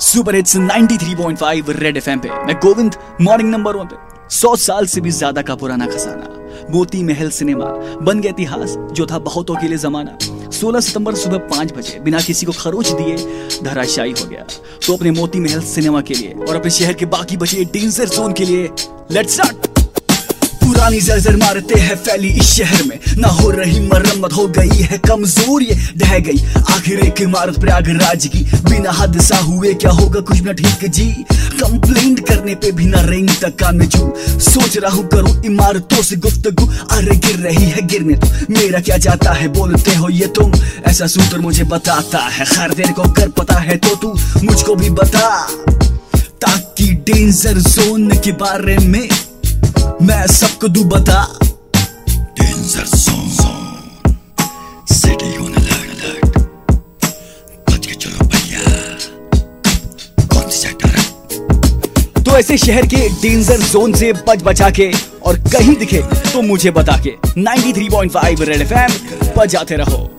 Super hits 93.5 red FM पे। मैं Govind morning number one पे। सौ साल से भी ज़्यादा का पुराना खजाना। मोती महल सिनेमा, बन गया इतिहास, जो था बहुतों के लिए जमाना। 16 सितंबर सुबह पाँच बजे, बिना किसी को खरोच दिए, धराशायी हो गया। तो अपने मोती महल सिनेमा के लिए और अपने शहर के बाकी बचे डेंजर जोन के लिए लेट्स स्टार्ट पुरानी जर्जर मारते हैं फैली इस शहर में। ना हो रही मरम्मत, हो गई है कमज़ोर, ये ढह गई। आखिर एक इमारत प्रयागराज की। बिना हादसा हुए क्या होगा, कुछ न ठीक जी। कंप्लेंट करने पे भी ना रेंग तक का मैं जू सोच रहा हूँ, करूँ इमारतों से गुफ्तगु। अरे गिर रही है, गिरने तो मेरा क्या जाता है, बोलते हो ये तुम। ऐसा सूत्र मुझे बताता है। खैर तेरे को कर पता है तो तू मुझको भी बता। ताकि डेंजर जोन के बारे में मैं सबको दू बता। Danger zone city on alert बच के चलो भैया। कौन सी सेक्टर है? तो ऐसे शहर के डेंजर जोन से बच बचा के और कहीं दिखे तो मुझे बता के। 93.5 रेड एफएम बजाते रहो।